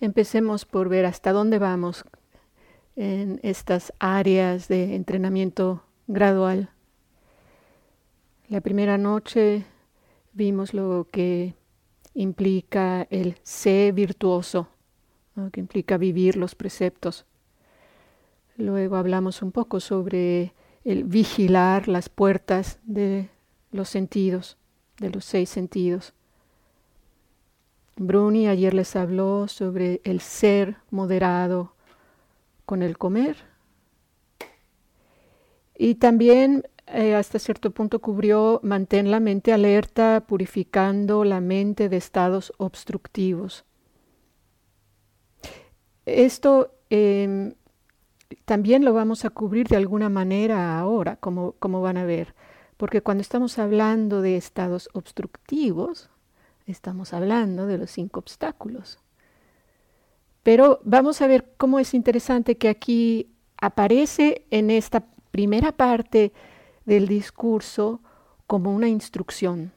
Empecemos por ver hasta dónde vamos en estas áreas de entrenamiento gradual. La primera noche vimos lo que implica el ser virtuoso, que implica vivir los preceptos. Luego hablamos un poco sobre el vigilar las puertas de los sentidos, de los seis sentidos. Bruni ayer les habló sobre el ser moderado con el comer. Y también eh, hasta cierto punto cubrió mantén la mente alerta, purificando la mente de estados obstructivos. Esto em, también lo vamos a cubrir de alguna manera ahora, como, como van a ver, porque cuando estamos hablando de estados obstructivos, estamos hablando de los cinco obstáculos. Pero vamos a ver cómo es interesante que aquí aparece en esta primera parte del discurso como una instrucción.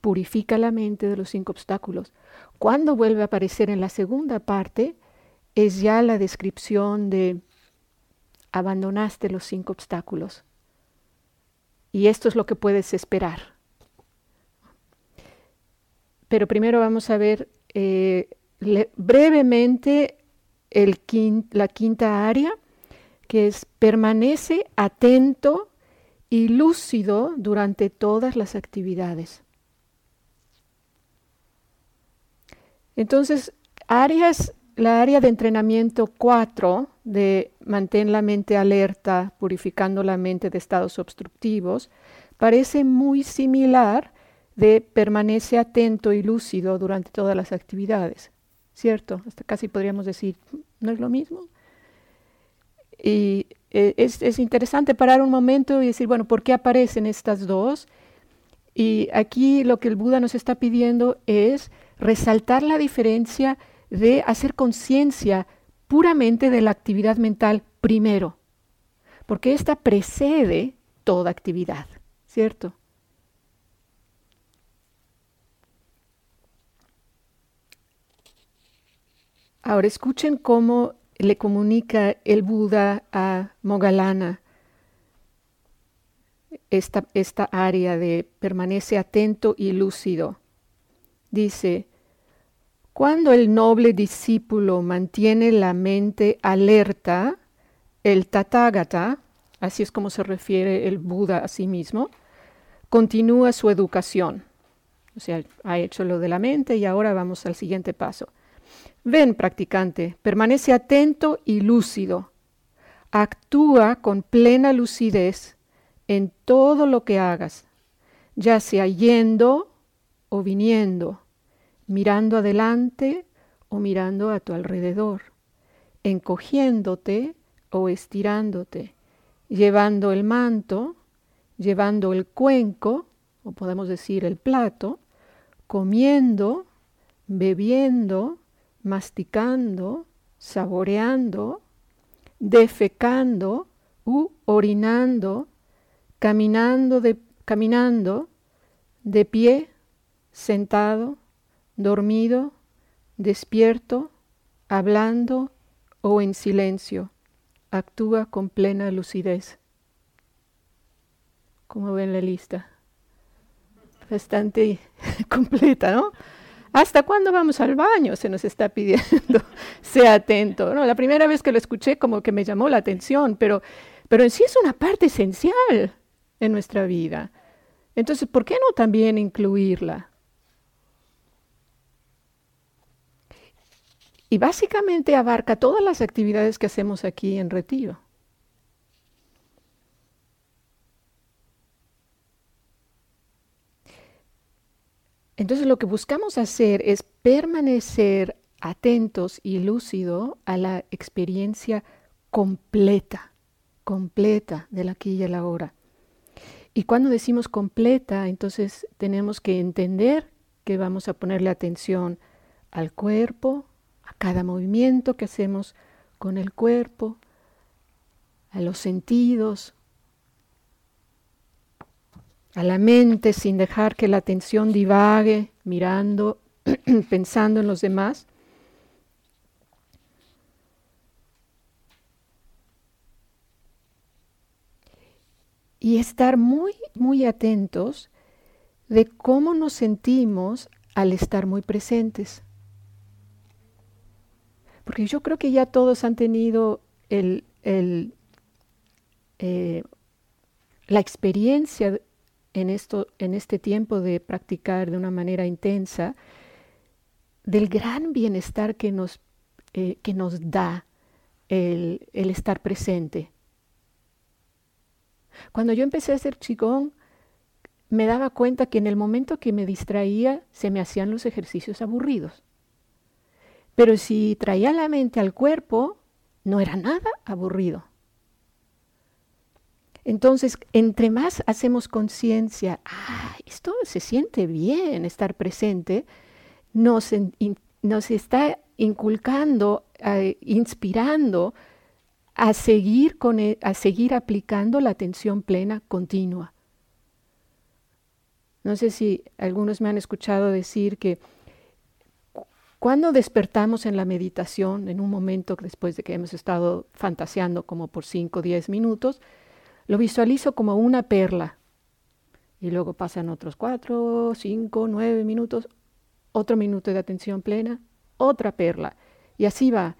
Purifica la mente de los cinco obstáculos. Cuando vuelve a aparecer en la segunda parte, es ya la descripción de abandonaste los cinco obstáculos. Y esto es lo que puedes esperar. Pero primero vamos a ver eh, brevemente la quinta área, que es permanece atento y lúcido durante todas las actividades. Entonces, áreas, la área de entrenamiento 4 de mantén la mente alerta, purificando la mente de estados obstructivos, parece muy similar de permanece atento y lúcido durante todas las actividades, ¿cierto? Hasta casi podríamos decir, ¿no es lo mismo? Y eh, es, interesante parar un momento y decir, bueno, ¿por qué aparecen estas dos? Y aquí lo que el Buda nos está pidiendo es resaltar la diferencia de hacer conciencia puramente de la actividad mental primero, porque esta precede toda actividad, ¿cierto? Ahora escuchen cómo le comunica el Buda a Mogalana esta, esta área de permanece atento y lúcido. Dice, cuando el noble discípulo mantiene la mente alerta, el tathagata, así es como se refiere el Buda a sí mismo, continúa su educación. O sea, ha hecho lo de la mente y ahora vamos al siguiente paso. Ven, practicante, permanece atento y lúcido. Actúa con plena lucidez en todo lo que hagas, ya sea yendo o viniendo, mirando adelante o mirando a tu alrededor, encogiéndote o estirándote, llevando el manto, llevando el cuenco, o podemos decir el plato, comiendo, bebiendo, masticando, saboreando, defecando u orinando, caminando de, caminando, de pie, sentado, dormido, despierto, hablando o en silencio. Actúa con plena lucidez. Como ven la lista. Bastante completa, ¿no? ¿Hasta cuándo vamos al baño? Se nos está pidiendo. sea atento. La primera vez que lo escuché como que me llamó la atención, pero, pero en sí es una parte esencial en nuestra vida. Entonces, ¿por qué no también incluirla? Y básicamente abarca todas las actividades que hacemos aquí en Retiro. Entonces lo que buscamos hacer es permanecer atentos y lúcido a la experiencia completa, completa de la aquí y el ahora. Y cuando decimos completa, entonces tenemos que entender que vamos a ponerle atención al cuerpo, a cada movimiento que hacemos con el cuerpo, a los sentidos, a la mente sin dejar que la atención divague, mirando, pensando en los demás. Y estar muy, muy atentos de cómo nos sentimos al estar muy presentes. Porque yo creo que ya todos han tenido el, el, eh, la experiencia en, esto, en este tiempo de practicar de una manera intensa del gran bienestar que nos, eh, que nos da el, el, estar presente. Cuando yo empecé a hacer Qigong, me daba cuenta que en el momento que me distraía se me hacían los ejercicios aburridos. Pero si traía la mente al cuerpo, no era nada aburrido. Entonces, entre más hacemos conciencia, ah, esto se siente bien estar presente, nos, está inculcando, eh, inspirando a seguir, con e, a seguir aplicando la atención plena continua. No sé si algunos me han escuchado decir que cuando despertamos en la meditación, en un momento después de que hemos estado fantaseando como por 5 o 10 minutos, lo visualizo como una perla. Y luego pasan otros 4, 5, 9 minutos, otro minuto de atención plena, otra perla. Y así va.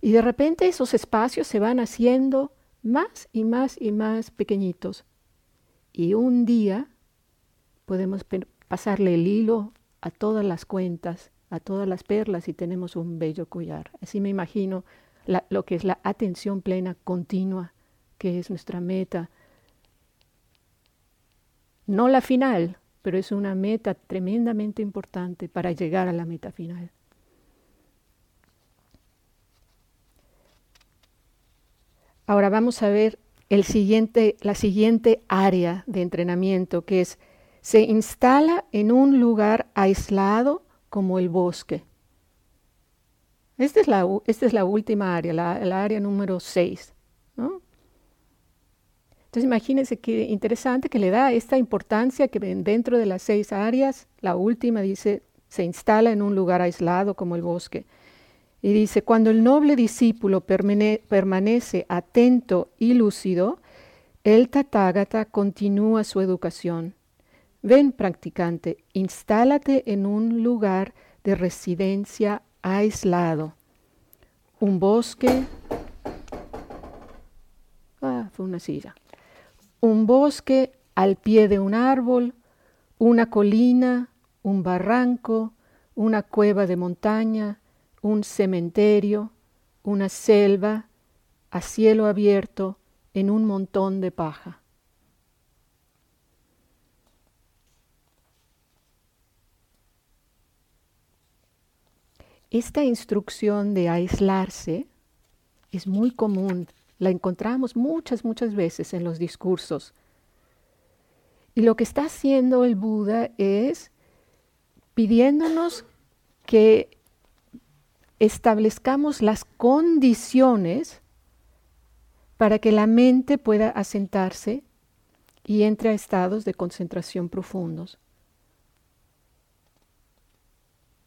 Y de repente esos espacios se van haciendo más y más y más pequeñitos. Y un día podemos pasarle el hilo a todas las cuentas a todas las perlas y tenemos un bello collar. Así me imagino lo que es la atención plena continua, que es nuestra meta. No la final, pero es una meta tremendamente importante para llegar a la meta final. Ahora vamos a ver el siguiente, la siguiente área de entrenamiento, que es se instala en un lugar aislado como el bosque. Esta es la, esta es la última área, la, área número 6. Entonces imagínense qué interesante que le da esta importancia que dentro de las seis áreas, la última dice, se instala en un lugar aislado como el bosque. Y dice, cuando el noble discípulo permanece atento y lúcido, el Tathagata continúa su educación. Ven, practicante, instálate en un lugar de residencia aislado, un bosque, ah, fue una silla, un bosque al pie de un árbol, una colina, un barranco, una cueva de montaña, un cementerio, una selva, a cielo abierto, en un montón de paja. Esta instrucción de aislarse es muy común, la encontramos muchas, muchas veces en los discursos. Y lo que está haciendo el Buda es pidiéndonos que establezcamos las condiciones para que la mente pueda asentarse y entre a estados de concentración profundos.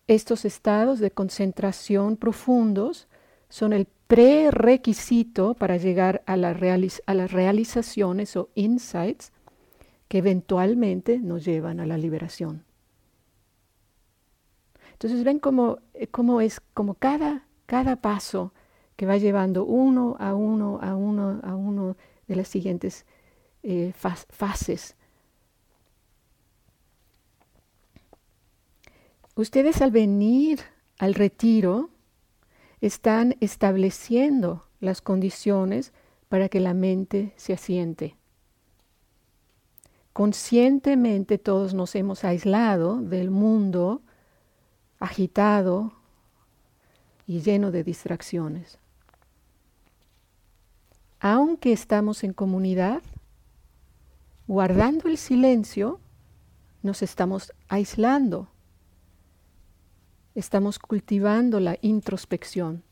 Estos estados de concentración profundos son el prerequisito para llegar a, las realizaciones o insights que eventualmente nos llevan a la liberación. Entonces ven cómo, eh, es como cada, cada paso que va llevando uno a uno a uno a uno de las siguientes eh, fases Ustedes al venir al retiro están estableciendo las condiciones para que la mente se asiente. Conscientemente todos nos hemos aislado del mundo agitado y lleno de distracciones. Aunque estamos en comunidad, guardando el silencio, nos estamos aislando estamos cultivando la introspección.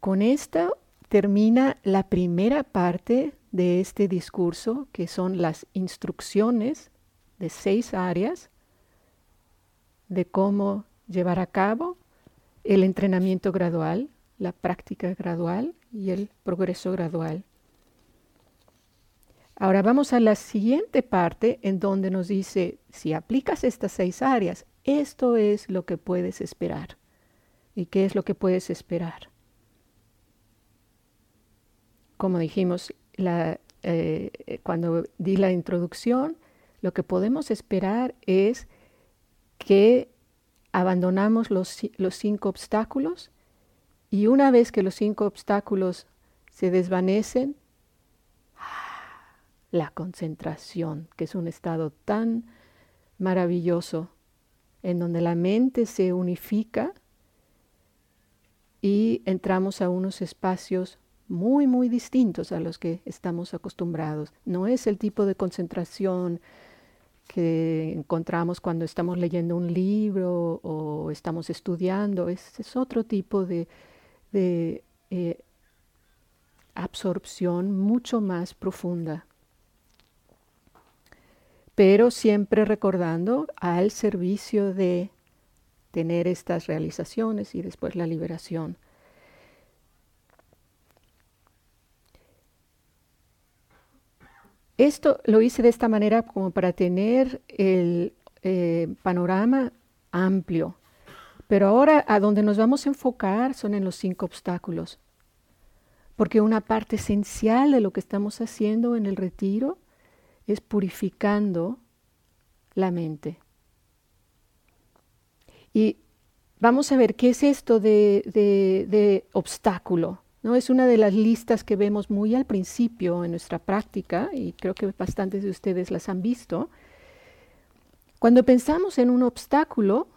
Con esto termina la primera parte de este discurso, que son las instrucciones de seis áreas de cómo llevar a cabo el entrenamiento gradual, la práctica gradual y el progreso gradual. Ahora vamos a la siguiente parte en donde nos dice, si aplicas estas seis áreas, esto es lo que puedes esperar. ¿Y qué es lo que puedes esperar? Como dijimos eh, cuando di la introducción, lo que podemos esperar es que abandonamos los, los cinco obstáculos y una vez que los cinco obstáculos se desvanecen, la concentración, que es un estado tan maravilloso, en donde la mente se unifica y entramos a unos espacios muy, muy distintos a los que estamos acostumbrados. No es el tipo de concentración que encontramos cuando estamos leyendo un libro o estamos estudiando, es, otro tipo de, eh, absorción mucho más profunda pero siempre recordando al servicio de tener estas realizaciones y después la liberación. Esto lo hice de esta manera como para tener el eh, panorama amplio, pero ahora a donde nos vamos a enfocar son en los cinco obstáculos, porque una parte esencial de lo que estamos haciendo en el retiro es purificando la mente. Y vamos a ver qué es esto de, obstáculo. ¿no? Es una de las listas que vemos muy al principio en nuestra práctica y creo que bastantes de ustedes las han visto. Cuando pensamos en un obstáculo,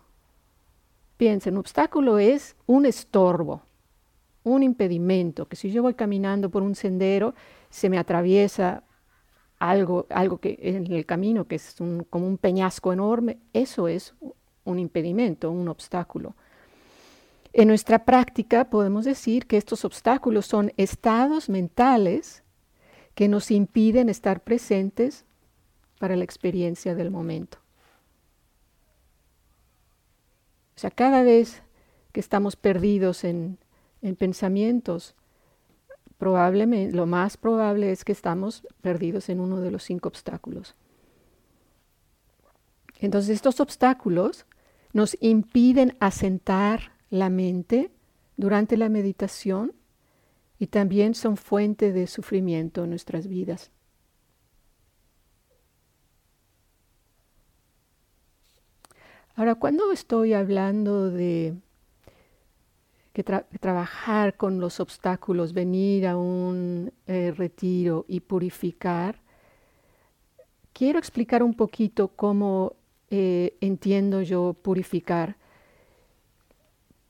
piensen, un obstáculo es un estorbo, un impedimento, que si yo voy caminando por un sendero, se me atraviesa algo, algo que en el camino, que es como un peñasco enorme, eso es un impedimento, un obstáculo. En nuestra práctica podemos decir que estos obstáculos son estados mentales que nos impiden estar presentes para la experiencia del momento. O sea, cada vez que estamos perdidos en, en pensamientos, probablemente, lo más probable es que estamos perdidos en uno de los cinco obstáculos. Entonces estos obstáculos nos impiden asentar la mente durante la meditación y también son fuente de sufrimiento en nuestras vidas. Ahora, cuando estoy hablando de trabajar con los obstáculos, venir a un eh, retiro y purificar, quiero explicar un poquito cómo eh, entiendo yo purificar,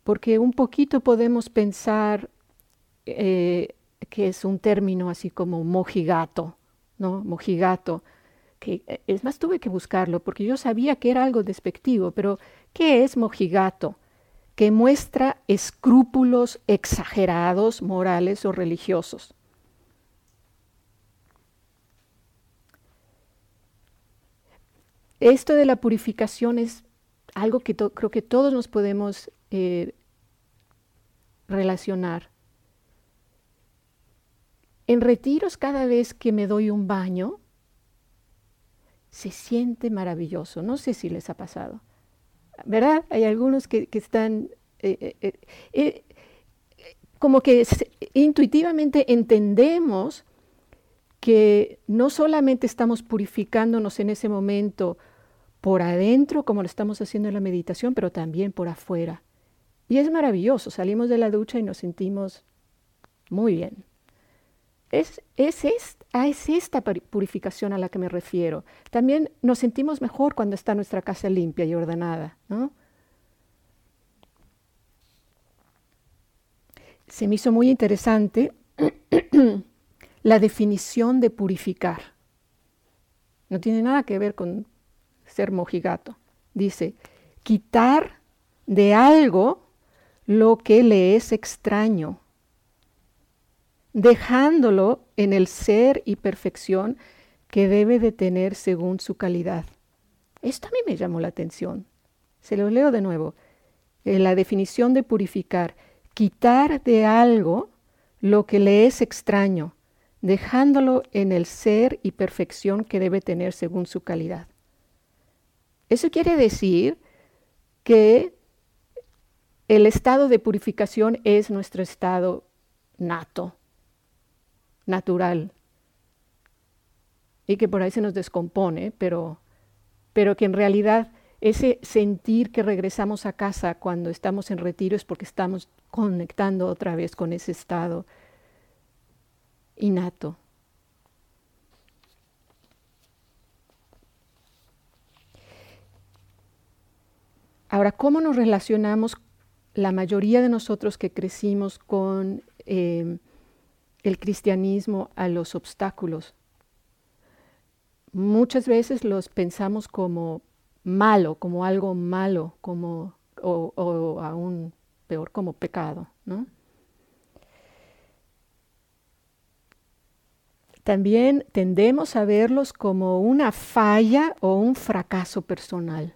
porque un poquito podemos pensar eh, que es un término así como mojigato, ¿no? Mojigato, que es más tuve que buscarlo porque yo sabía que era algo despectivo, pero ¿qué es mojigato? Que muestra escrúpulos exagerados, morales o religiosos. Esto de la purificación es algo que creo que todos nos podemos eh, relacionar. En retiros cada vez que me doy un baño, se siente maravilloso. No sé si les ha pasado. ¿Verdad? Hay algunos que, están eh, eh, eh, como que intuitivamente entendemos que no solamente estamos purificándonos en ese momento por adentro, como lo estamos haciendo en la meditación, pero también por afuera. Y es maravilloso, salimos de la ducha y nos sentimos muy bien. Es, es, ah, es, esta purificación a la que me refiero. También nos sentimos mejor cuando está nuestra casa limpia y ordenada. ¿no? Se me hizo muy interesante la definición de purificar. No tiene nada que ver con ser mojigato. Dice, quitar de algo lo que le es extraño dejándolo en el ser y perfección que debe de tener según su calidad. Esto a mí me llamó la atención. Se lo leo de nuevo. En la definición de purificar, quitar de algo lo que le es extraño, dejándolo en el ser y perfección que debe tener según su calidad. Eso quiere decir que el estado de purificación es nuestro estado nato, natural, y que por ahí se nos descompone, pero, pero que en realidad ese sentir que regresamos a casa cuando estamos en retiro es porque estamos conectando otra vez con ese estado innato. Ahora, ¿cómo nos relacionamos la mayoría de nosotros que crecimos con eh, el cristianismo a los obstáculos? Muchas veces los pensamos como malo, como algo malo, como, o, aún peor como pecado, ¿no? También tendemos a verlos como una falla o un fracaso personal.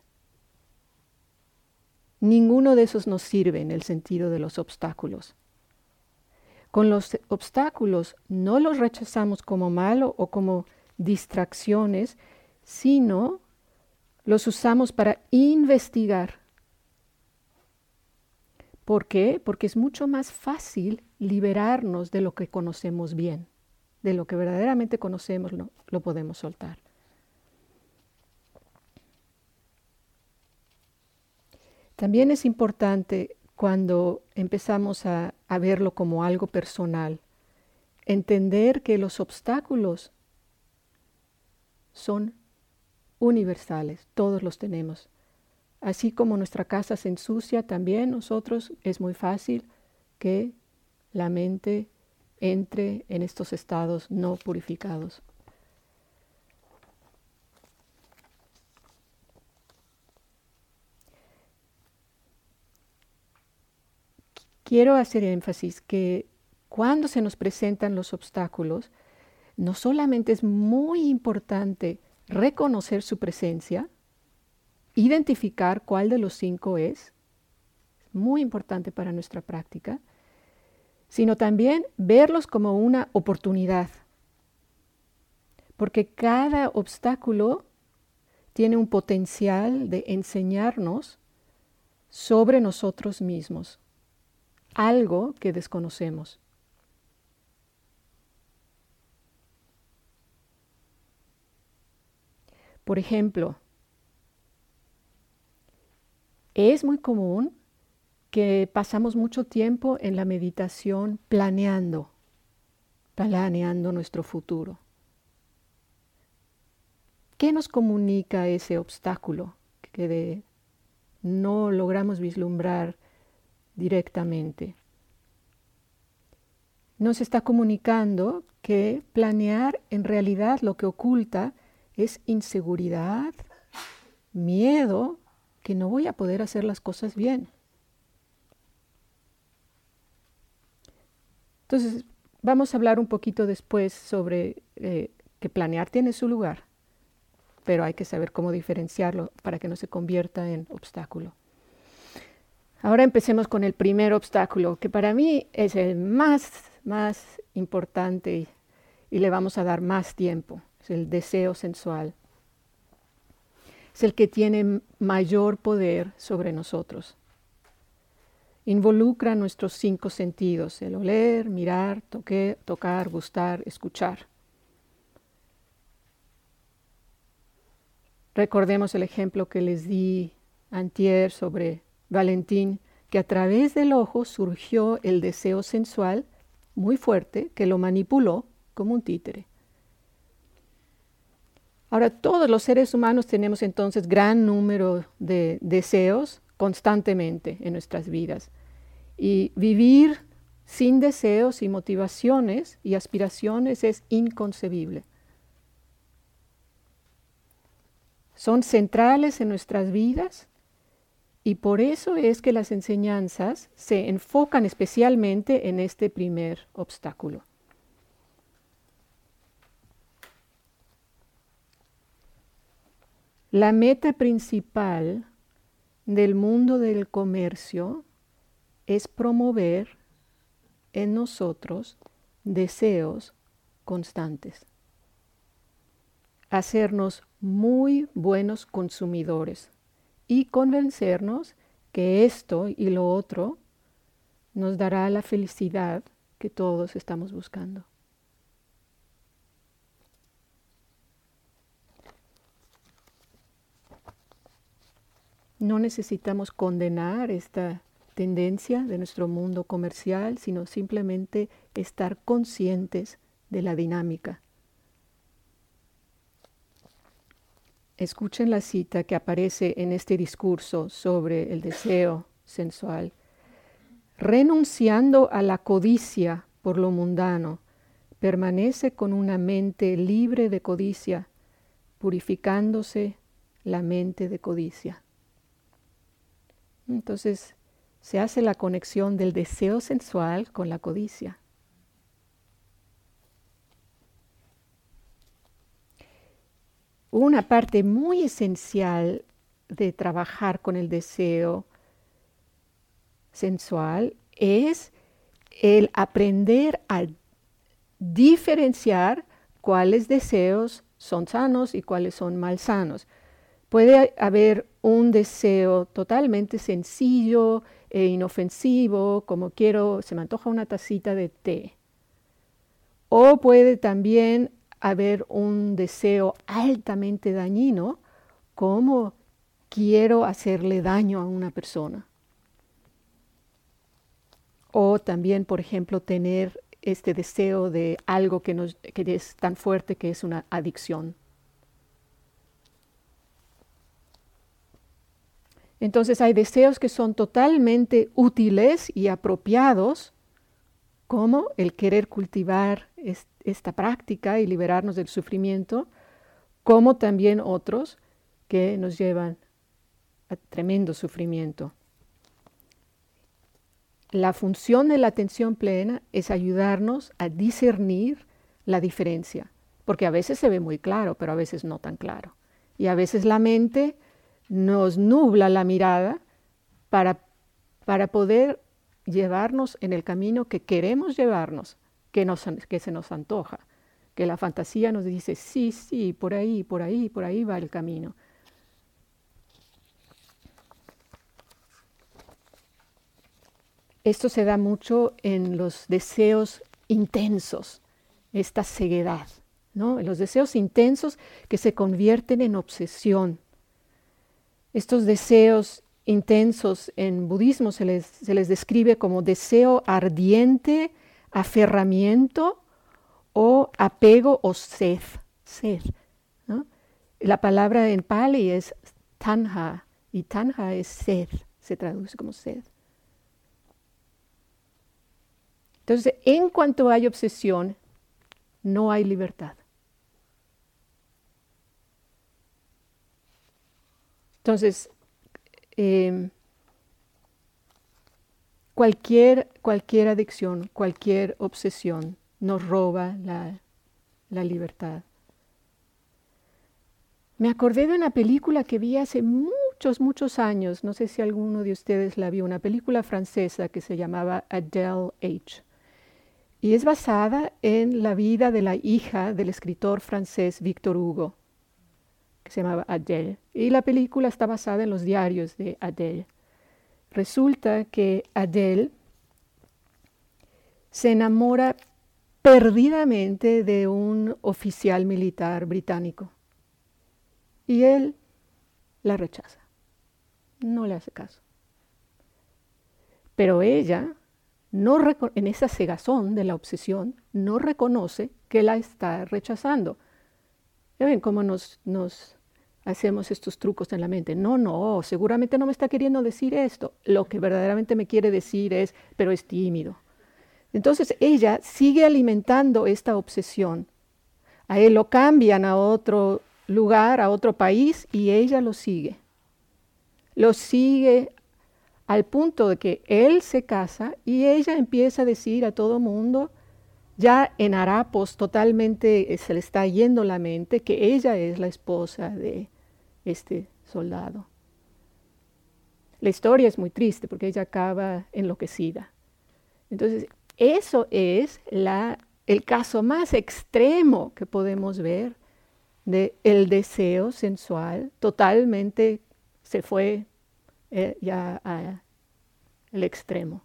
Ninguno de esos nos sirve en el sentido de los obstáculos. Con los obstáculos no los rechazamos como malo o como distracciones, sino los usamos para investigar. ¿Por qué? Porque es mucho más fácil liberarnos de lo que conocemos bien, de lo que verdaderamente conocemos, lo, lo podemos soltar. También es importante cuando empezamos a, verlo como algo personal, entender que los obstáculos son universales, todos los tenemos. Así como nuestra casa se ensucia, también nosotros es muy fácil que la mente entre en estos estados no purificados. Quiero hacer énfasis que cuando se nos presentan los obstáculos, no solamente es muy importante reconocer su presencia, identificar cuál de los cinco es, muy importante para nuestra práctica, sino también verlos como una oportunidad, porque cada obstáculo tiene un potencial de enseñarnos sobre nosotros mismos, algo que desconocemos. Por ejemplo, es muy común que pasamos mucho tiempo en la meditación planeando, planeando nuestro futuro. ¿Qué nos comunica ese obstáculo que no logramos vislumbrar directamente? Nos está comunicando que planear en realidad lo que oculta es inseguridad, miedo, que no voy a poder hacer las cosas bien. Entonces, vamos a hablar un poquito después sobre eh, que planear tiene su lugar, pero hay que saber cómo diferenciarlo para que no se convierta en obstáculo. Ahora empecemos con el primer obstáculo, que para mí es el más, más importante y le vamos a dar más tiempo es el deseo sensual. Es el que tiene mayor poder sobre nosotros. Involucra nuestros cinco sentidos, el oler, mirar, tocar, gustar, escuchar. Recordemos el ejemplo que les di antier sobre Valentín, que a través del ojo surgió el deseo sensual muy fuerte que lo manipuló como un títere. Ahora, todos los seres humanos tenemos entonces gran número de deseos constantemente en nuestras vidas. Y vivir sin deseos y motivaciones y aspiraciones es inconcebible. Son centrales en nuestras vidas y por eso es que las enseñanzas se enfocan especialmente en este primer obstáculo. La meta principal del mundo del comercio es promover en nosotros deseos constantes. Hacernos muy buenos consumidores y convencernos que esto y lo otro nos dará la felicidad que todos estamos buscando. No necesitamos condenar esta tendencia de nuestro mundo comercial, sino simplemente estar conscientes de la dinámica. Escuchen la cita que aparece en este discurso sobre el deseo sensual. Renunciando a la codicia por lo mundano, permanece con una mente libre de codicia, purificándose la mente de codicia. Entonces se hace la conexión del deseo sensual con la codicia. Una parte muy esencial de trabajar con el deseo sensual es el aprender a diferenciar cuáles deseos son sanos y cuáles son malsanos. Puede haber un deseo totalmente sencillo e inofensivo, como quiero, se me antoja una tacita de té. O puede también haber un deseo altamente dañino, como quiero hacerle daño a una persona. O también, por ejemplo, tener este deseo de algo que, es tan fuerte que es una adicción. Entonces hay deseos que son totalmente útiles y apropiados, como el querer cultivar esta práctica y liberarnos del sufrimiento, como también otros que nos llevan a tremendo sufrimiento. La función de la atención plena es ayudarnos a discernir la diferencia, porque a veces se ve muy claro, pero a veces no tan claro. Y a veces la mente nos nubla la mirada para, para poder llevarnos en el camino que queremos llevarnos, que, se nos antoja, que la fantasía nos dice, sí, sí, por ahí, por ahí, por ahí va el camino. Esto se da mucho en los deseos intensos, esta ceguedad, ¿no? En los deseos intensos que se convierten en obsesión, estos deseos intensos en budismo se les describe como deseo ardiente, aferramiento o apego o sed. sed La palabra en pali es tanha y tanha es sed, se traduce como sed. Entonces, en cuanto hay obsesión, no hay libertad. Entonces, em, cualquier, cualquier adicción, cualquier obsesión nos roba la, la libertad. Me acordé de una película que vi hace muchos, muchos años, no sé si alguno de ustedes la vio, una película francesa que se llamaba Adele H. Y es basada en la vida de la hija del escritor francés Victor Hugo que se llamaba Adele. Y la película está basada en los diarios de Adele. Resulta que Adele se enamora perdidamente de un oficial militar británico. Y él la rechaza. No le hace caso. Pero ella, no en esa cegazón de la obsesión, no reconoce que la está rechazando. Ven cómo nos, nos hacemos estos trucos en la mente. No, no, seguramente no me está queriendo decir esto. Lo que verdaderamente me quiere decir es, pero es tímido. Entonces ella sigue alimentando esta obsesión. A él lo cambian a otro lugar, a otro país, y ella lo sigue. Lo sigue al punto de que él se casa y ella empieza a decir a todo mundo, ya en harapos totalmente eh, se le está yendo la mente que ella es la esposa de este soldado. La historia es muy triste porque ella acaba enloquecida. Entonces, Eso es el caso más extremo que podemos ver de el deseo sensual totalmente se fue eh, ya al extremo.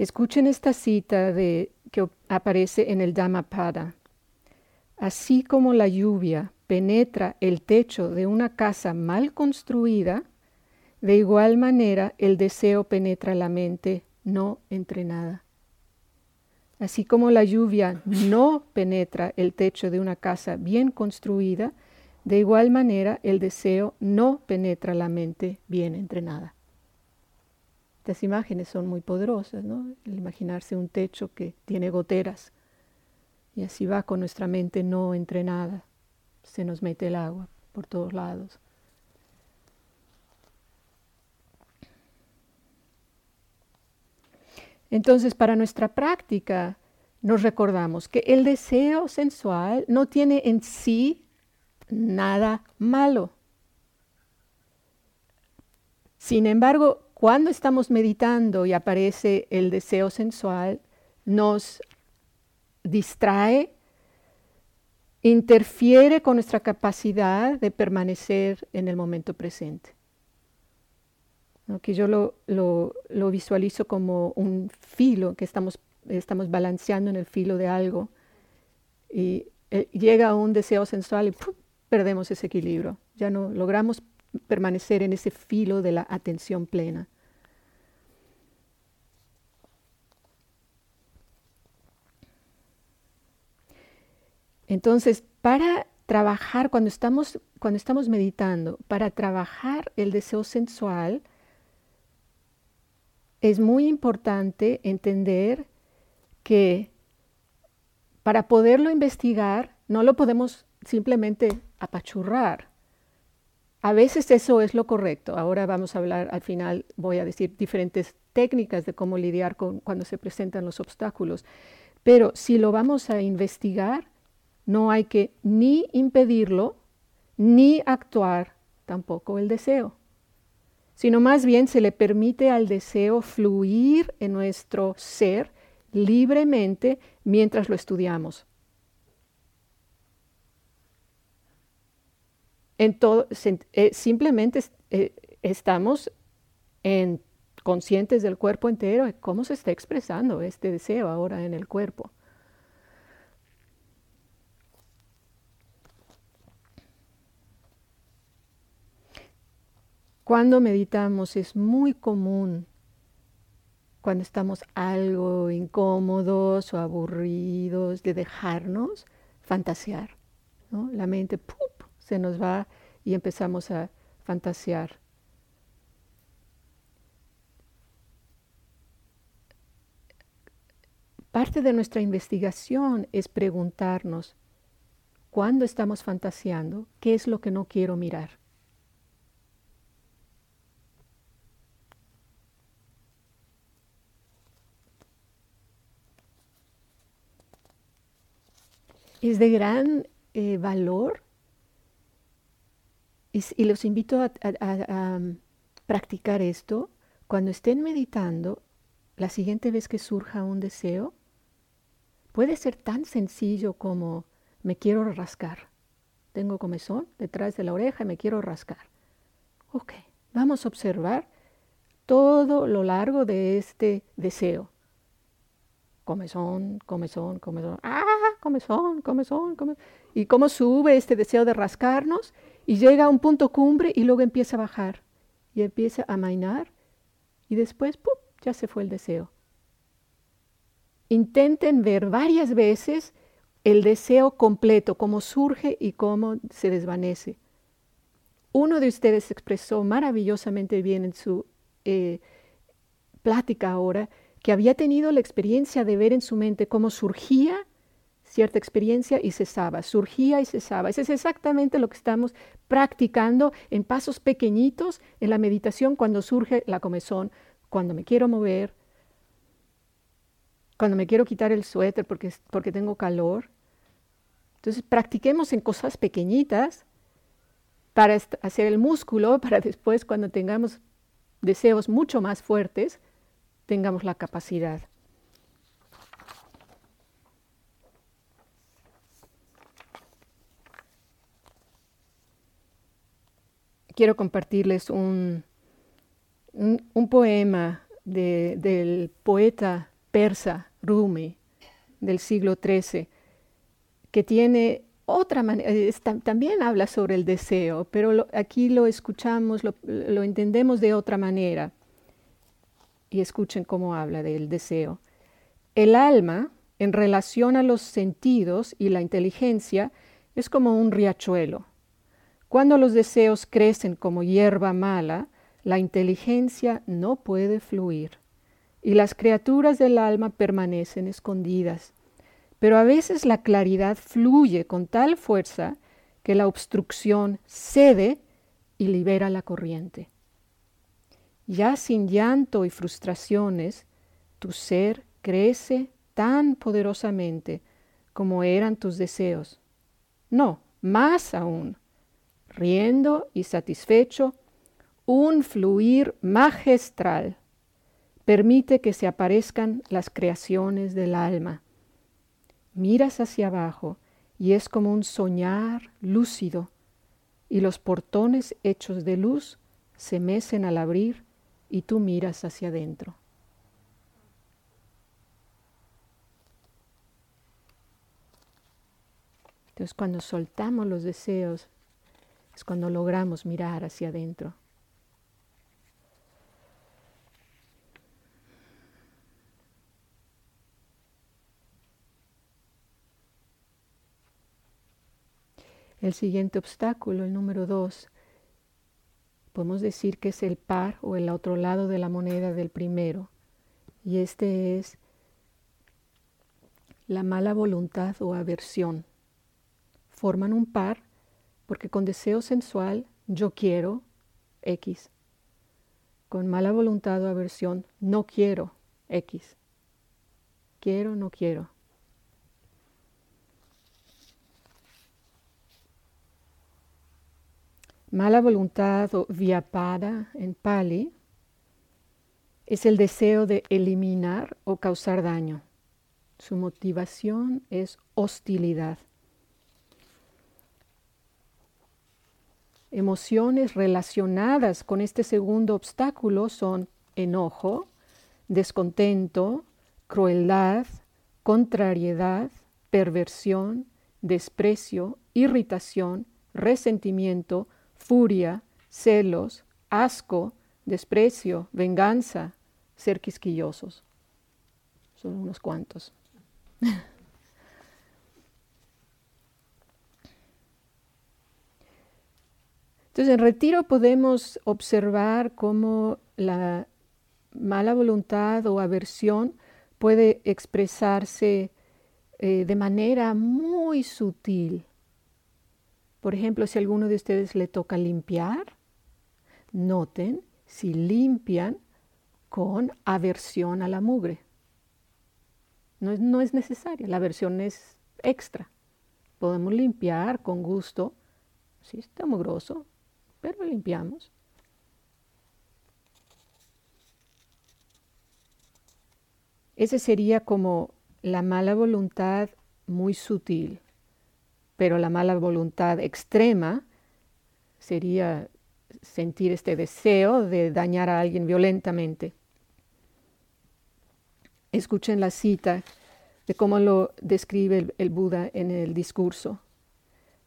Escuchen esta cita de, que aparece en el Dhammapada. Así como la lluvia penetra el techo de una casa mal construida, de igual manera el deseo penetra la mente no entrenada. Así como la lluvia no penetra el techo de una casa bien construida, de igual manera el deseo no penetra la mente bien entrenada. Estas imágenes son muy poderosas, ¿no? El imaginarse un techo que tiene goteras y así va con nuestra mente no entrenada. Se nos mete el agua por todos lados. Entonces, para nuestra práctica, nos recordamos que el deseo sensual no tiene en sí nada malo. Sin embargo, cuando estamos meditando y aparece el deseo sensual, nos distrae, interfiere con nuestra capacidad de permanecer en el momento presente. Que yo lo, lo, visualizo como un filo, que estamos, estamos balanceando en el filo de algo y eh, llega un deseo sensual y perdemos ese equilibrio, ya no logramos permanecer en ese filo de la atención plena. Entonces, para trabajar, cuando estamos, cuando estamos meditando, para trabajar el deseo sensual, es muy importante entender que para poderlo investigar no lo podemos simplemente apachurrar. A veces eso es lo correcto. Ahora vamos a hablar, al final voy a decir diferentes técnicas de cómo lidiar con cuando se presentan los obstáculos. Pero si lo vamos a investigar, no hay que ni impedirlo, ni actuar tampoco el deseo sino más bien se le permite al deseo fluir en nuestro ser libremente mientras lo estudiamos. Eh, simplemente eh, estamos en, conscientes del cuerpo entero cómo se está expresando este deseo ahora en el cuerpo. Cuando meditamos es muy común, cuando estamos algo incómodos o aburridos, de dejarnos fantasear. La mente se nos va y empezamos a fantasear. Parte de nuestra investigación es preguntarnos, cuando estamos fantaseando, ¿qué es lo que no quiero mirar? es de gran eh, valor y, los invito a, um, practicar esto cuando estén meditando la siguiente vez que surja un deseo. Puede ser tan sencillo como me quiero rascar. Tengo comezón detrás de la oreja y me quiero rascar. Ok, vamos a observar todo lo largo de este deseo. Comezón, comezón, comezón. ¡Ah! comezón, comezón, comezón. Y cómo sube este deseo de rascarnos y llega a un punto cumbre y luego empieza a bajar y empieza a mainar y después ¡pum! ya se fue el deseo. Intenten ver varias veces el deseo completo, cómo surge y cómo se desvanece. Uno de ustedes expresó maravillosamente bien en su eh, plática ahora que había tenido la experiencia de ver en su mente cómo surgía cierta experiencia y cesaba, surgía y cesaba. Eso es exactamente lo que estamos practicando en pasos pequeñitos en la meditación cuando surge la comezón, cuando me quiero mover, cuando me quiero quitar el suéter porque, porque tengo calor. Entonces practiquemos en cosas pequeñitas para hacer el músculo, para después cuando tengamos deseos mucho más fuertes, tengamos la capacidad. Quiero compartirles un, un, poema del poeta persa Rumi del siglo XIII, que tiene otra manera, también habla sobre el deseo, pero aquí lo escuchamos, lo, lo entendemos de otra manera. Y escuchen cómo habla del deseo. El alma, en relación a los sentidos y la inteligencia, es como un riachuelo. Cuando los deseos crecen como hierba mala, la inteligencia no puede fluir y las criaturas del alma permanecen escondidas. Pero a veces la claridad fluye con tal fuerza que la obstrucción cede y libera la corriente. Ya sin llanto y frustraciones, tu ser crece tan poderosamente como eran tus deseos. No, más aún, riendo y satisfecho, un fluir magistral permite que se aparezcan las creaciones del alma miras hacia abajo y es como un soñar lúcido, y los portones hechos de luz se mecen al abrir y tú miras hacia adentro. Entonces cuando soltamos los deseos cuando logramos mirar hacia adentro. El siguiente obstáculo, el número dos, podemos decir que es el par o el otro lado de la moneda del primero. Y este es la mala voluntad o aversión. Forman un par porque con deseo sensual yo quiero X. Con mala voluntad o aversión no quiero X. Quiero, no quiero. Mala voluntad o vyapada en Pali es el deseo de eliminar o causar daño. Su motivación es hostilidad. Emociones relacionadas con este segundo obstáculo son enojo, descontento, crueldad, contrariedad, perversión, desprecio, irritación, resentimiento, furia, celos, asco, desprecio, venganza, ser quisquillosos. Son unos cuantos. Entonces, en retiro podemos observar cómo la mala voluntad o aversión puede expresarse eh, de manera muy sutil por ejemplo, si a alguno de ustedes le toca limpiar, noten si limpian con aversión a la mugre. No es, no es necesaria, la aversión es extra. Podemos limpiar con gusto, sí está mugroso, pero limpiamos. Ese sería como la mala voluntad muy sutil pero la mala voluntad extrema sería sentir este deseo de dañar a alguien violentamente. Escuchen la cita de cómo lo describe el, Buda en el discurso.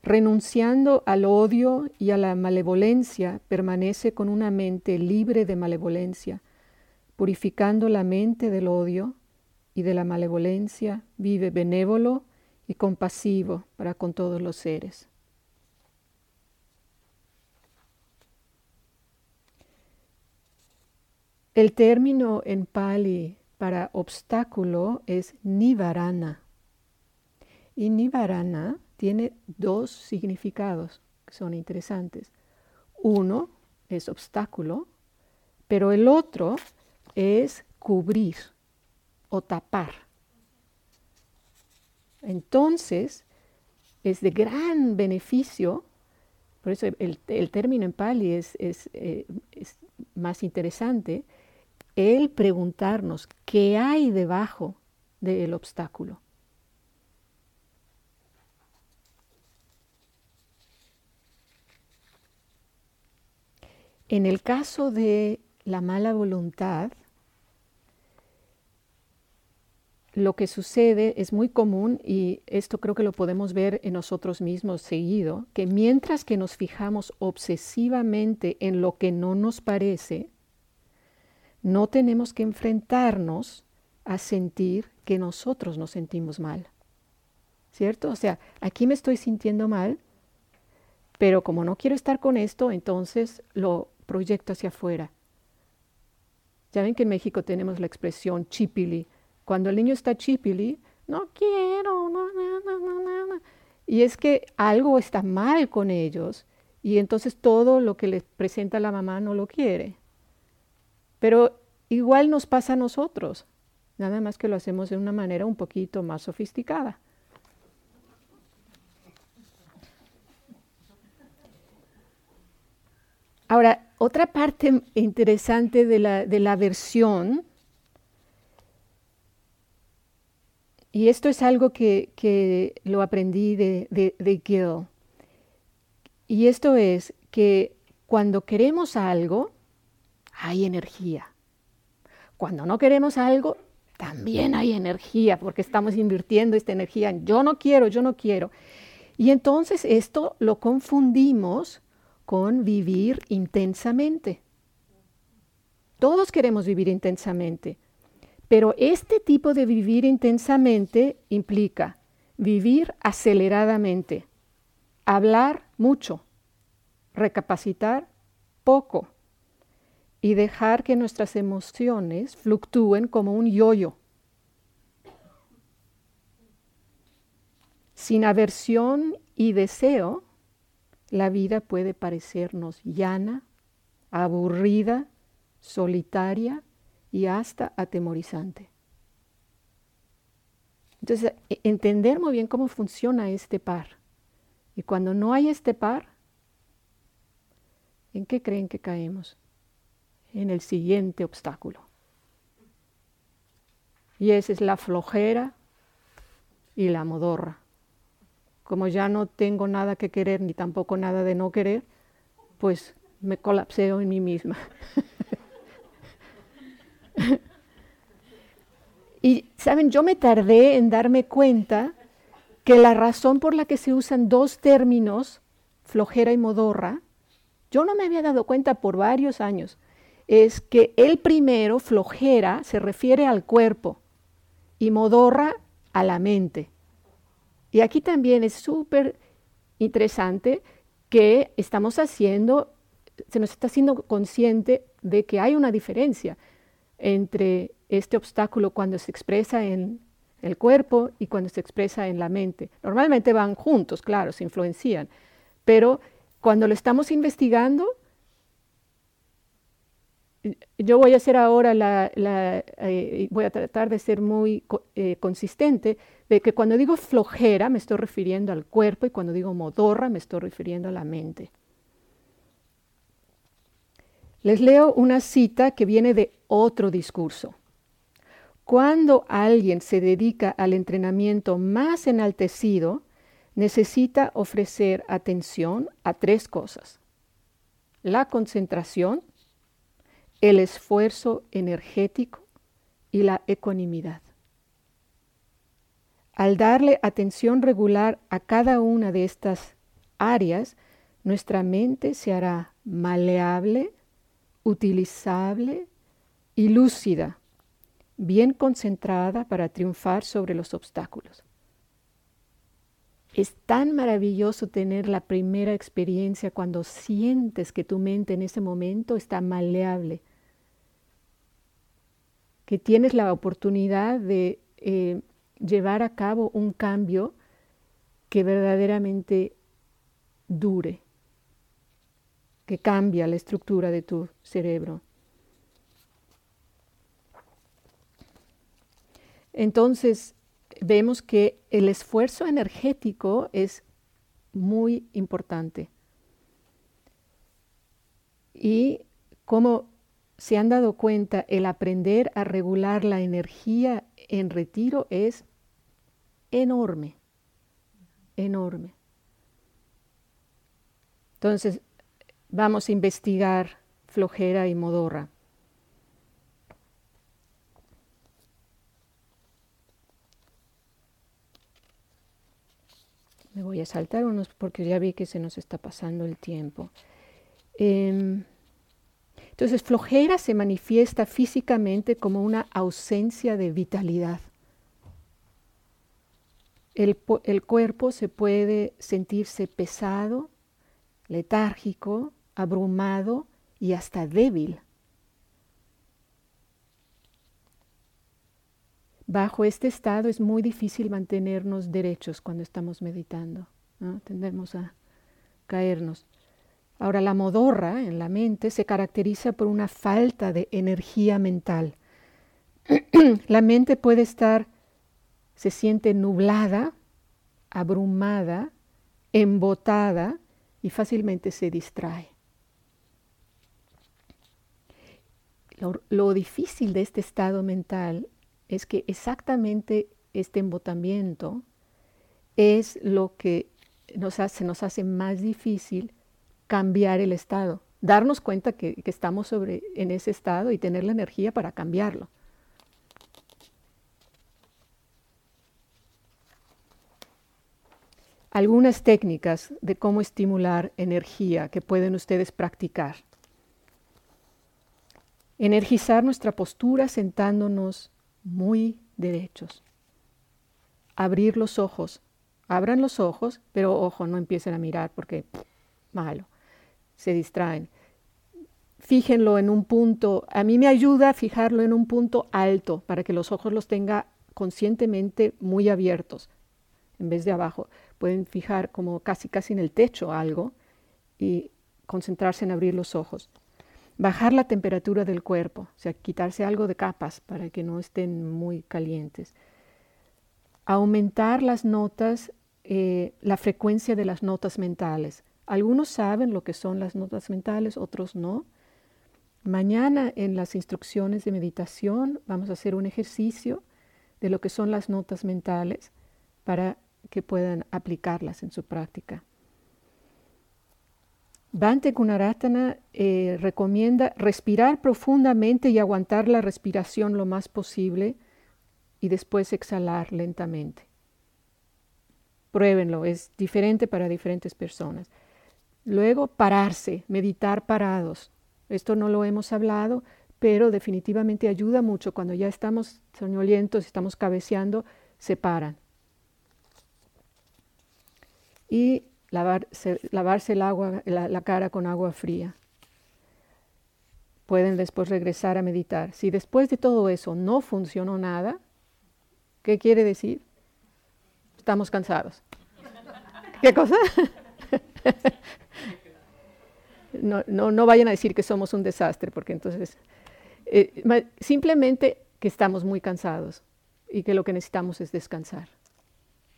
Renunciando al odio y a la malevolencia, permanece con una mente libre de malevolencia. Purificando la mente del odio y de la malevolencia, vive benévolo y compasivo para con todos los seres. El término en Pali para obstáculo es nivarana. Y nivarana tiene dos significados que son interesantes. Uno es obstáculo, pero el otro es cubrir o tapar. Entonces, es de gran beneficio Por eso el, término en Pali es, eh, es más interesante, el preguntarnos qué hay debajo del obstáculo. En el caso de la mala voluntad, lo que sucede es muy común y esto creo que lo podemos ver en nosotros mismos seguido, que mientras que nos fijamos obsesivamente en lo que no nos parece, no tenemos que enfrentarnos a sentir que nosotros nos sentimos mal. ¿Cierto? O sea, aquí me estoy sintiendo mal, pero como no quiero estar con esto, entonces lo proyecto hacia afuera. Ya ven que en México tenemos la expresión chipili, cuando el niño está chipili, no quiero, no, no, no, no, Y es que algo está mal con ellos y entonces todo lo que les presenta la mamá no lo quiere. Pero igual nos pasa a nosotros, nada más que lo hacemos de una manera un poquito más sofisticada. Ahora, otra parte interesante de la, de la versión Y esto es algo que, lo aprendí de, de, Gil. Y esto es que cuando queremos algo, hay energía. Cuando no queremos algo, también hay energía, porque estamos invirtiendo esta energía en yo no quiero, yo no quiero. Y entonces esto lo confundimos con vivir intensamente. Todos queremos vivir intensamente, pero este tipo de vivir intensamente implica vivir aceleradamente, hablar mucho, recapacitar poco y dejar que nuestras emociones fluctúen como un yoyo. Sin aversión y deseo, la vida puede parecernos llana, aburrida, solitaria y hasta atemorizante. Entonces, e, entender muy bien cómo funciona este par. Y cuando no hay este par, ¿en qué creen que caemos? En el siguiente obstáculo. Y esa es la flojera y la modorra. Como ya no tengo nada que querer ni tampoco nada de no querer, pues me colapseo en mí misma. y, ¿saben? Yo me tardé en darme cuenta que la razón por la que se usan dos términos, flojera y modorra, yo no me había dado cuenta por varios años, es que el primero, flojera, se refiere al cuerpo y modorra a la mente. Y aquí también es súper interesante que estamos haciendo, se nos está haciendo consciente de que hay una diferencia entre este obstáculo cuando se expresa en el cuerpo y cuando se expresa en la mente. Normalmente van juntos, claro, se influencian, pero cuando lo estamos investigando, yo voy a hacer ahora la, eh, voy a tratar de ser muy eh, consistente que cuando digo flojera me estoy refiriendo al cuerpo y cuando digo modorra me estoy refiriendo a la mente. Les leo una cita que viene de otro discurso. Cuando alguien se dedica al entrenamiento más enaltecido, necesita ofrecer atención a tres cosas. La concentración, el esfuerzo energético y la ecuanimidad. Al darle atención regular a cada una de estas áreas, nuestra mente se hará maleable, utilizable y lúcida, bien concentrada para triunfar sobre los obstáculos. Es tan maravilloso tener la primera experiencia cuando sientes que tu mente en ese momento está maleable, que tienes la oportunidad de eh, llevar a cabo un cambio que verdaderamente dure que cambia la estructura de tu cerebro. Entonces, vemos que el esfuerzo energético es muy importante. Y como se han dado cuenta, el aprender a regular la energía en retiro es enorme, enorme. Entonces, vamos a investigar flojera y modorra. Me voy a saltar unos porque ya vi que se nos está pasando el tiempo. Em, entonces, flojera se manifiesta físicamente como una ausencia de vitalidad. El, cuerpo se puede sentirse pesado, letárgico, abrumado y hasta débil. Bajo este estado es muy difícil mantenernos derechos cuando estamos meditando. Tendemos a caernos. Ahora, la modorra en la mente se caracteriza por una falta de energía mental. la mente puede estar, se siente nublada, abrumada, embotada y fácilmente se distrae. lo, difícil de este estado mental es que exactamente este embotamiento es lo que nos nos hace más difícil cambiar el estado, darnos cuenta que, que estamos sobre, en ese estado y tener la energía para cambiarlo. Algunas técnicas de cómo estimular energía que pueden ustedes practicar. Energizar nuestra postura sentándonos muy derechos. Abrir los ojos. Abran los ojos, pero ojo, no empiecen a mirar porque malo. Se distraen. Fíjenlo en un punto. A mí me ayuda fijarlo en un punto alto para que los ojos los tenga conscientemente muy abiertos en vez de abajo. Pueden fijar como casi casi en el techo algo y concentrarse en abrir los ojos bajar la temperatura del cuerpo, o sea, quitarse algo de capas para que no estén muy calientes. Aumentar las notas, eh, la frecuencia de las notas mentales. Algunos saben lo que son las notas mentales, otros no. Mañana en las instrucciones de meditación vamos a hacer un ejercicio de lo que son las notas mentales para que puedan aplicarlas en su práctica. Bhante Gunaratana eh, recomienda respirar profundamente y aguantar la respiración lo más posible y después exhalar lentamente. Pruébenlo, es diferente para diferentes personas. Luego, pararse, meditar parados. Esto no lo hemos hablado, pero definitivamente ayuda mucho. Cuando ya estamos soñolientos, estamos cabeceando, se paran. Y lavarse, lavarse el agua, la, cara con agua fría. Pueden después regresar a meditar. Si después de todo eso no funcionó nada, ¿qué quiere decir? Estamos cansados. ¿Qué cosa? No, no, vayan a decir que somos un desastre, porque entonces eh, simplemente que estamos muy cansados y que lo que necesitamos es descansar.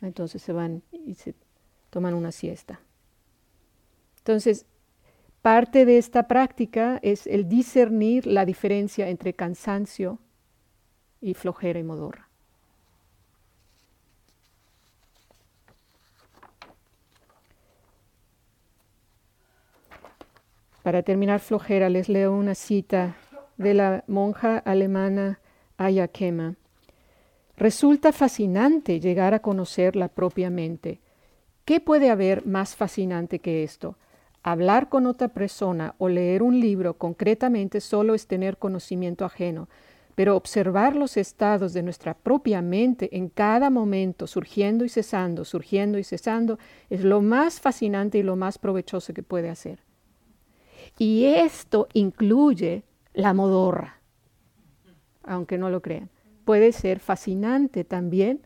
Entonces se van y se toman una siesta. Entonces, parte de esta práctica es el discernir la diferencia entre cansancio y flojera y modorra. Para terminar flojera, les leo una cita de la monja alemana Ayakema. Resulta fascinante llegar a conocer la propia mente ¿Qué puede haber más fascinante que esto? Hablar con otra persona o leer un libro concretamente solo es tener conocimiento ajeno, pero observar los estados de nuestra propia mente en cada momento, surgiendo y cesando, surgiendo y cesando, es lo más fascinante y lo más provechoso que puede hacer. Y esto incluye la modorra, aunque no lo crean. Puede ser fascinante también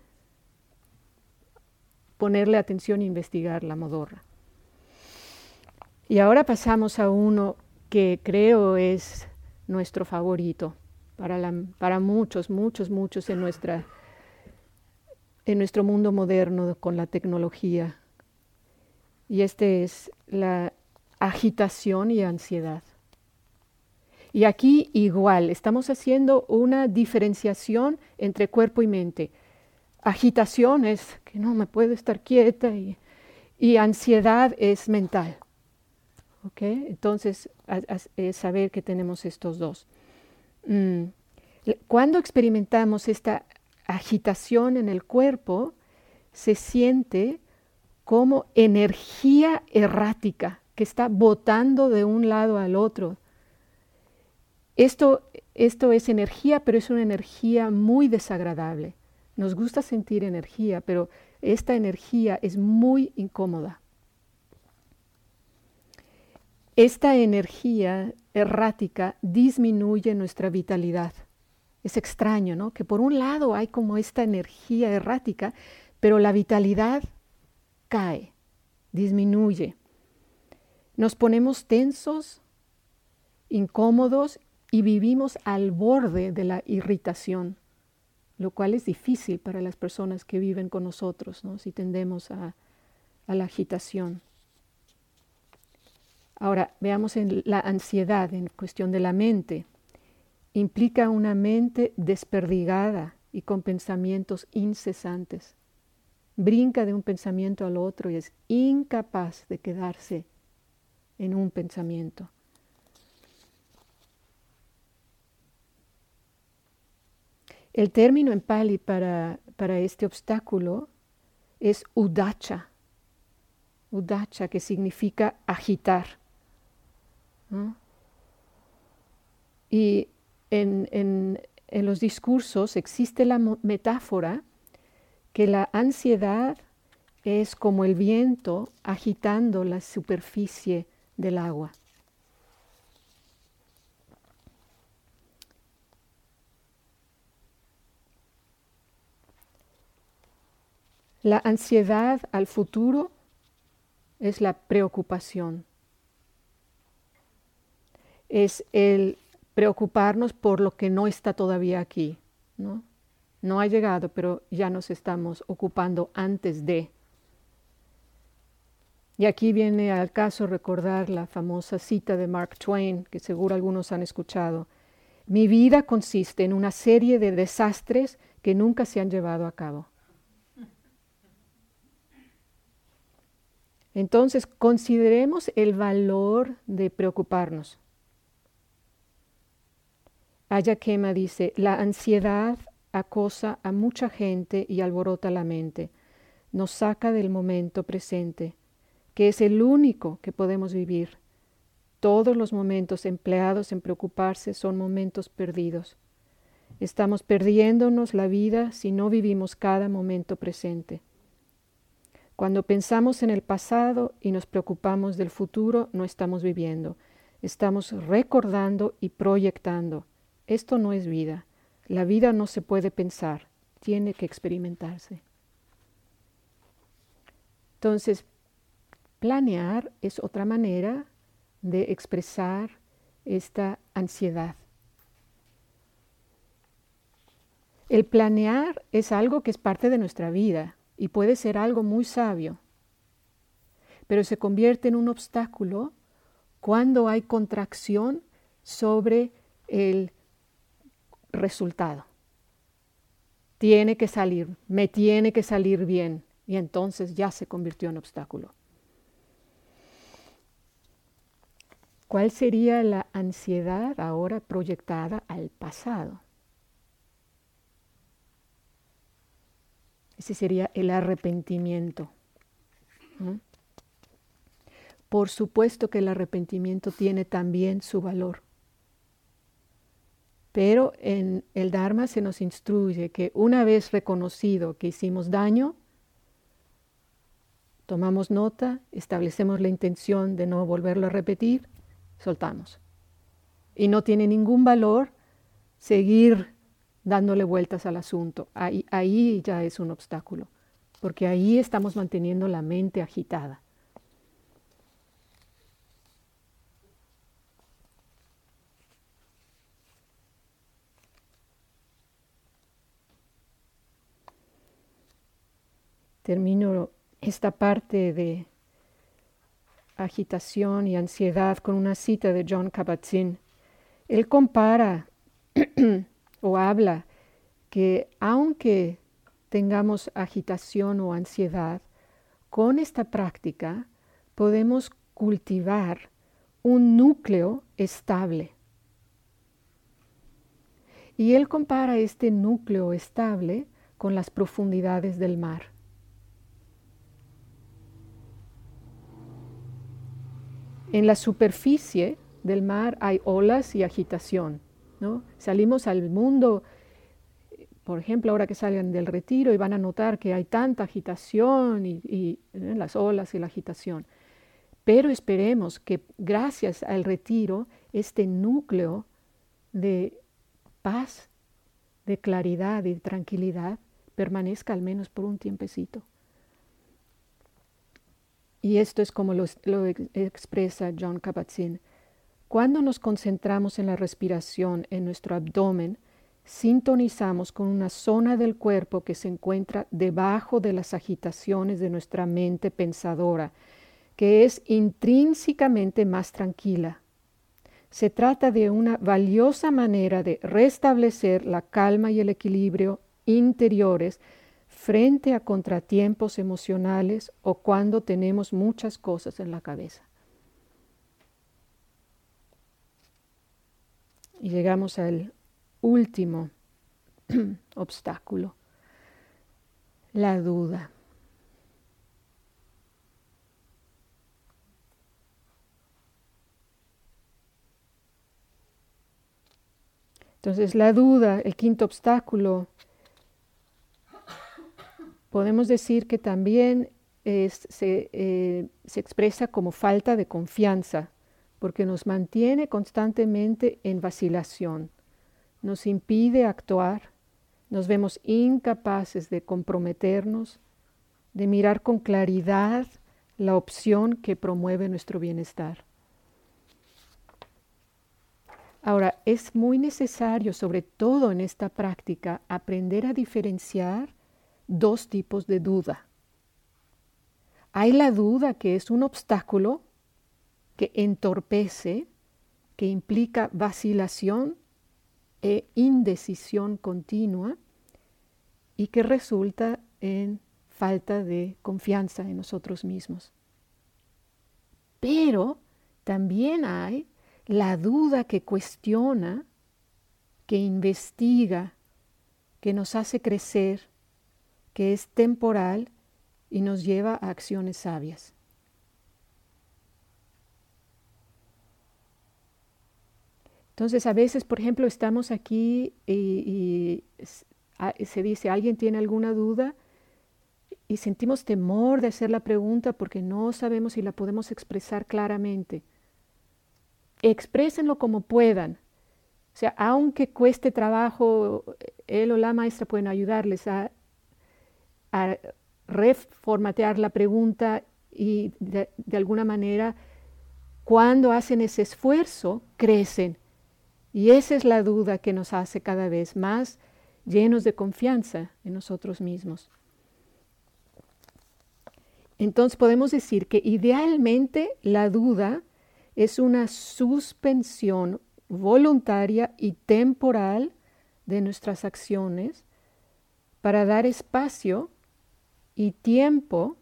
ponerle atención e investigar la modorra. Y ahora pasamos a uno que creo es nuestro favorito para, para muchos, muchos, muchos en, nuestra, en nuestro mundo moderno con la tecnología. Y este es la agitación y ansiedad. Y aquí igual, estamos haciendo una diferenciación entre cuerpo y mente. Agitación es que no me puedo estar quieta y, ansiedad es mental. Entonces, es saber que tenemos estos dos. Mm. Cuando experimentamos esta agitación en el cuerpo, se siente como energía errática que está botando de un lado al otro. Esto, esto es energía, pero es una energía muy desagradable. Nos gusta sentir energía, pero esta energía es muy incómoda. Esta energía errática disminuye nuestra vitalidad. Es extraño, ¿no? Que por un lado hay como esta energía errática, pero la vitalidad cae, disminuye. Nos ponemos tensos, incómodos y vivimos al borde de la irritación, lo cual es difícil para las personas que viven con nosotros, ¿no? si tendemos a, a la agitación. Ahora, veamos en la ansiedad, en cuestión de la mente. Implica una mente desperdigada y con pensamientos incesantes. Brinca de un pensamiento al otro y es incapaz de quedarse en un pensamiento. El término en Pali para, para este obstáculo es udacha, udacha que significa agitar. Y en, en, en, los discursos existe la metáfora que la ansiedad es como el viento agitando la superficie del agua. La ansiedad al futuro es la preocupación. Es el preocuparnos por lo que no está todavía aquí, ¿no? No ha llegado, pero ya nos estamos ocupando antes de. Y aquí viene al caso recordar la famosa cita de Mark Twain, que seguro algunos han escuchado. Mi vida consiste en una serie de desastres que nunca se han llevado a cabo. Entonces, consideremos el valor de preocuparnos. Ayakema dice, la ansiedad acosa a mucha gente y alborota la mente, nos saca del momento presente que es el único que podemos vivir. Todos los momentos empleados en preocuparse son momentos perdidos. Estamos perdiéndonos la vida si no vivimos cada momento presente. Cuando pensamos en el pasado y nos preocupamos del futuro, no estamos viviendo. Estamos recordando y proyectando. Esto no es vida. La vida no se puede pensar, tiene que experimentarse. Entonces, Planear es otra manera de expresar esta ansiedad. El planear es algo que es parte de nuestra vida y puede ser algo muy sabio, pero se convierte en un obstáculo cuando hay contracción sobre el resultado. Tiene que salir, me tiene que salir bien y entonces ya se convirtió en obstáculo. ¿Cuál sería la ansiedad ahora proyectada al pasado? Ese sería el arrepentimiento. Por supuesto que el arrepentimiento tiene también su valor. Pero en el Dharma se nos instruye que una vez reconocido que hicimos daño, tomamos nota, establecemos la intención de no volverlo a repetir soltamos. Y no tiene ningún valor seguir dándole vueltas al asunto. Ahí, ahí ya es un obstáculo, porque ahí estamos manteniendo la mente agitada. Termino esta parte de agitación y ansiedad con una cita de John Kabat-Zinn. Él compara o habla que aunque tengamos agitación o ansiedad, con esta práctica podemos cultivar un núcleo estable. Y él compara este núcleo estable con las profundidades del mar. En la superficie del mar hay olas y agitación. ¿no? Salimos al mundo, por ejemplo, ahora que salgan del retiro y van a notar que hay tanta agitación y, ¿eh? las olas y la agitación. Pero esperemos que gracias al retiro, este núcleo de paz, de claridad y de tranquilidad permanezca al menos por un tiempecito. Y esto es como lo, expresa John Kabat-Zinn. Cuando nos concentramos en la respiración en nuestro abdomen, sintonizamos con una zona del cuerpo que se encuentra debajo de las agitaciones de nuestra mente pensadora, que es intrínsecamente más tranquila. Se trata de una valiosa manera de restablecer la calma y el equilibrio interiores frente a contratiempos emocionales o cuando tenemos muchas cosas en la cabeza. Y llegamos al último obstáculo, la duda. Entonces la duda, el quinto obstáculo, podemos decir que también eh, se, expresa como falta de confianza, porque nos mantiene constantemente en vacilación, nos impide actuar, nos vemos incapaces de comprometernos, de mirar con claridad la opción que promueve nuestro bienestar. Ahora, es muy necesario, sobre todo en esta práctica, aprender a diferenciar dos tipos de duda. Hay la duda que es un obstáculo que entorpece, que implica vacilación e indecisión continua y que resulta en falta de confianza en nosotros mismos. Pero también hay la duda que cuestiona, que investiga, que nos hace crecer, que es temporal y nos lleva a acciones sabias. Entonces, a veces, por ejemplo, estamos aquí y, se dice, ¿alguien tiene alguna duda? Y sentimos temor de hacer la pregunta porque no sabemos si la podemos expresar claramente. Exprésenlo como puedan. O sea, aunque cueste trabajo, él o la maestra pueden ayudarles a a reformatear la pregunta y de, alguna manera cuando hacen ese esfuerzo crecen. Y esa es la duda que nos hace cada vez más llenos de confianza en nosotros mismos. Entonces podemos decir que idealmente la duda es una suspensión voluntaria y temporal de nuestras acciones para dar espacio y tiempo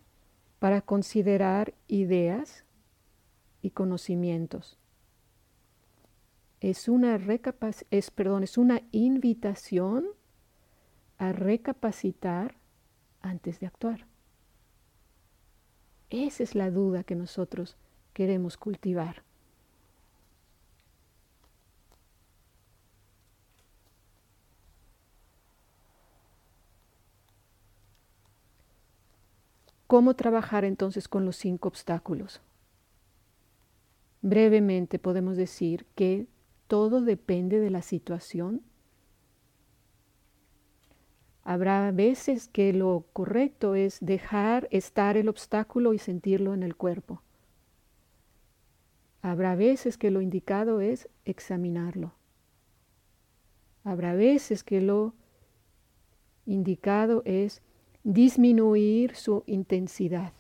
para considerar ideas y conocimientos. Es una, es, perdón, es una invitación a recapacitar antes de actuar. Esa es la duda que nosotros queremos cultivar. ¿Cómo trabajar entonces con los cinco obstáculos? Brevemente podemos decir que todo depende de la situación. Habrá veces que lo correcto es dejar estar el obstáculo y sentirlo en el cuerpo. Habrá veces que lo indicado es examinarlo. Habrá veces que lo indicado es disminuir su intensidad.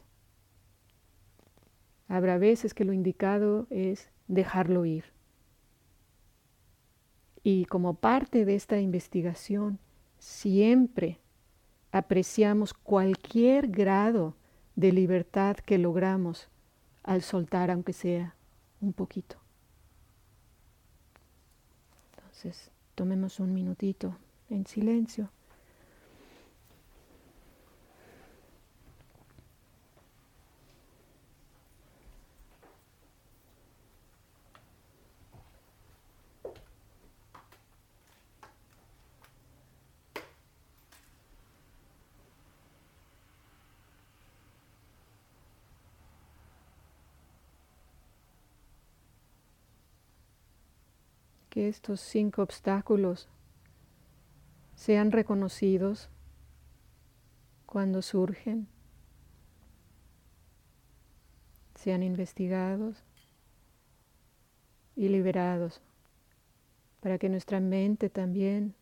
Habrá veces que lo indicado es dejarlo ir. Y como parte de esta investigación, siempre apreciamos cualquier grado de libertad que logramos al soltar, aunque sea un poquito. Entonces, tomemos un minutito en silencio. Que estos cinco obstáculos sean reconocidos cuando surgen, sean investigados y liberados para que nuestra mente también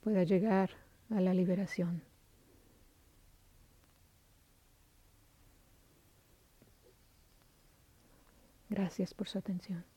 pueda llegar a la liberación. Gracias por su atención.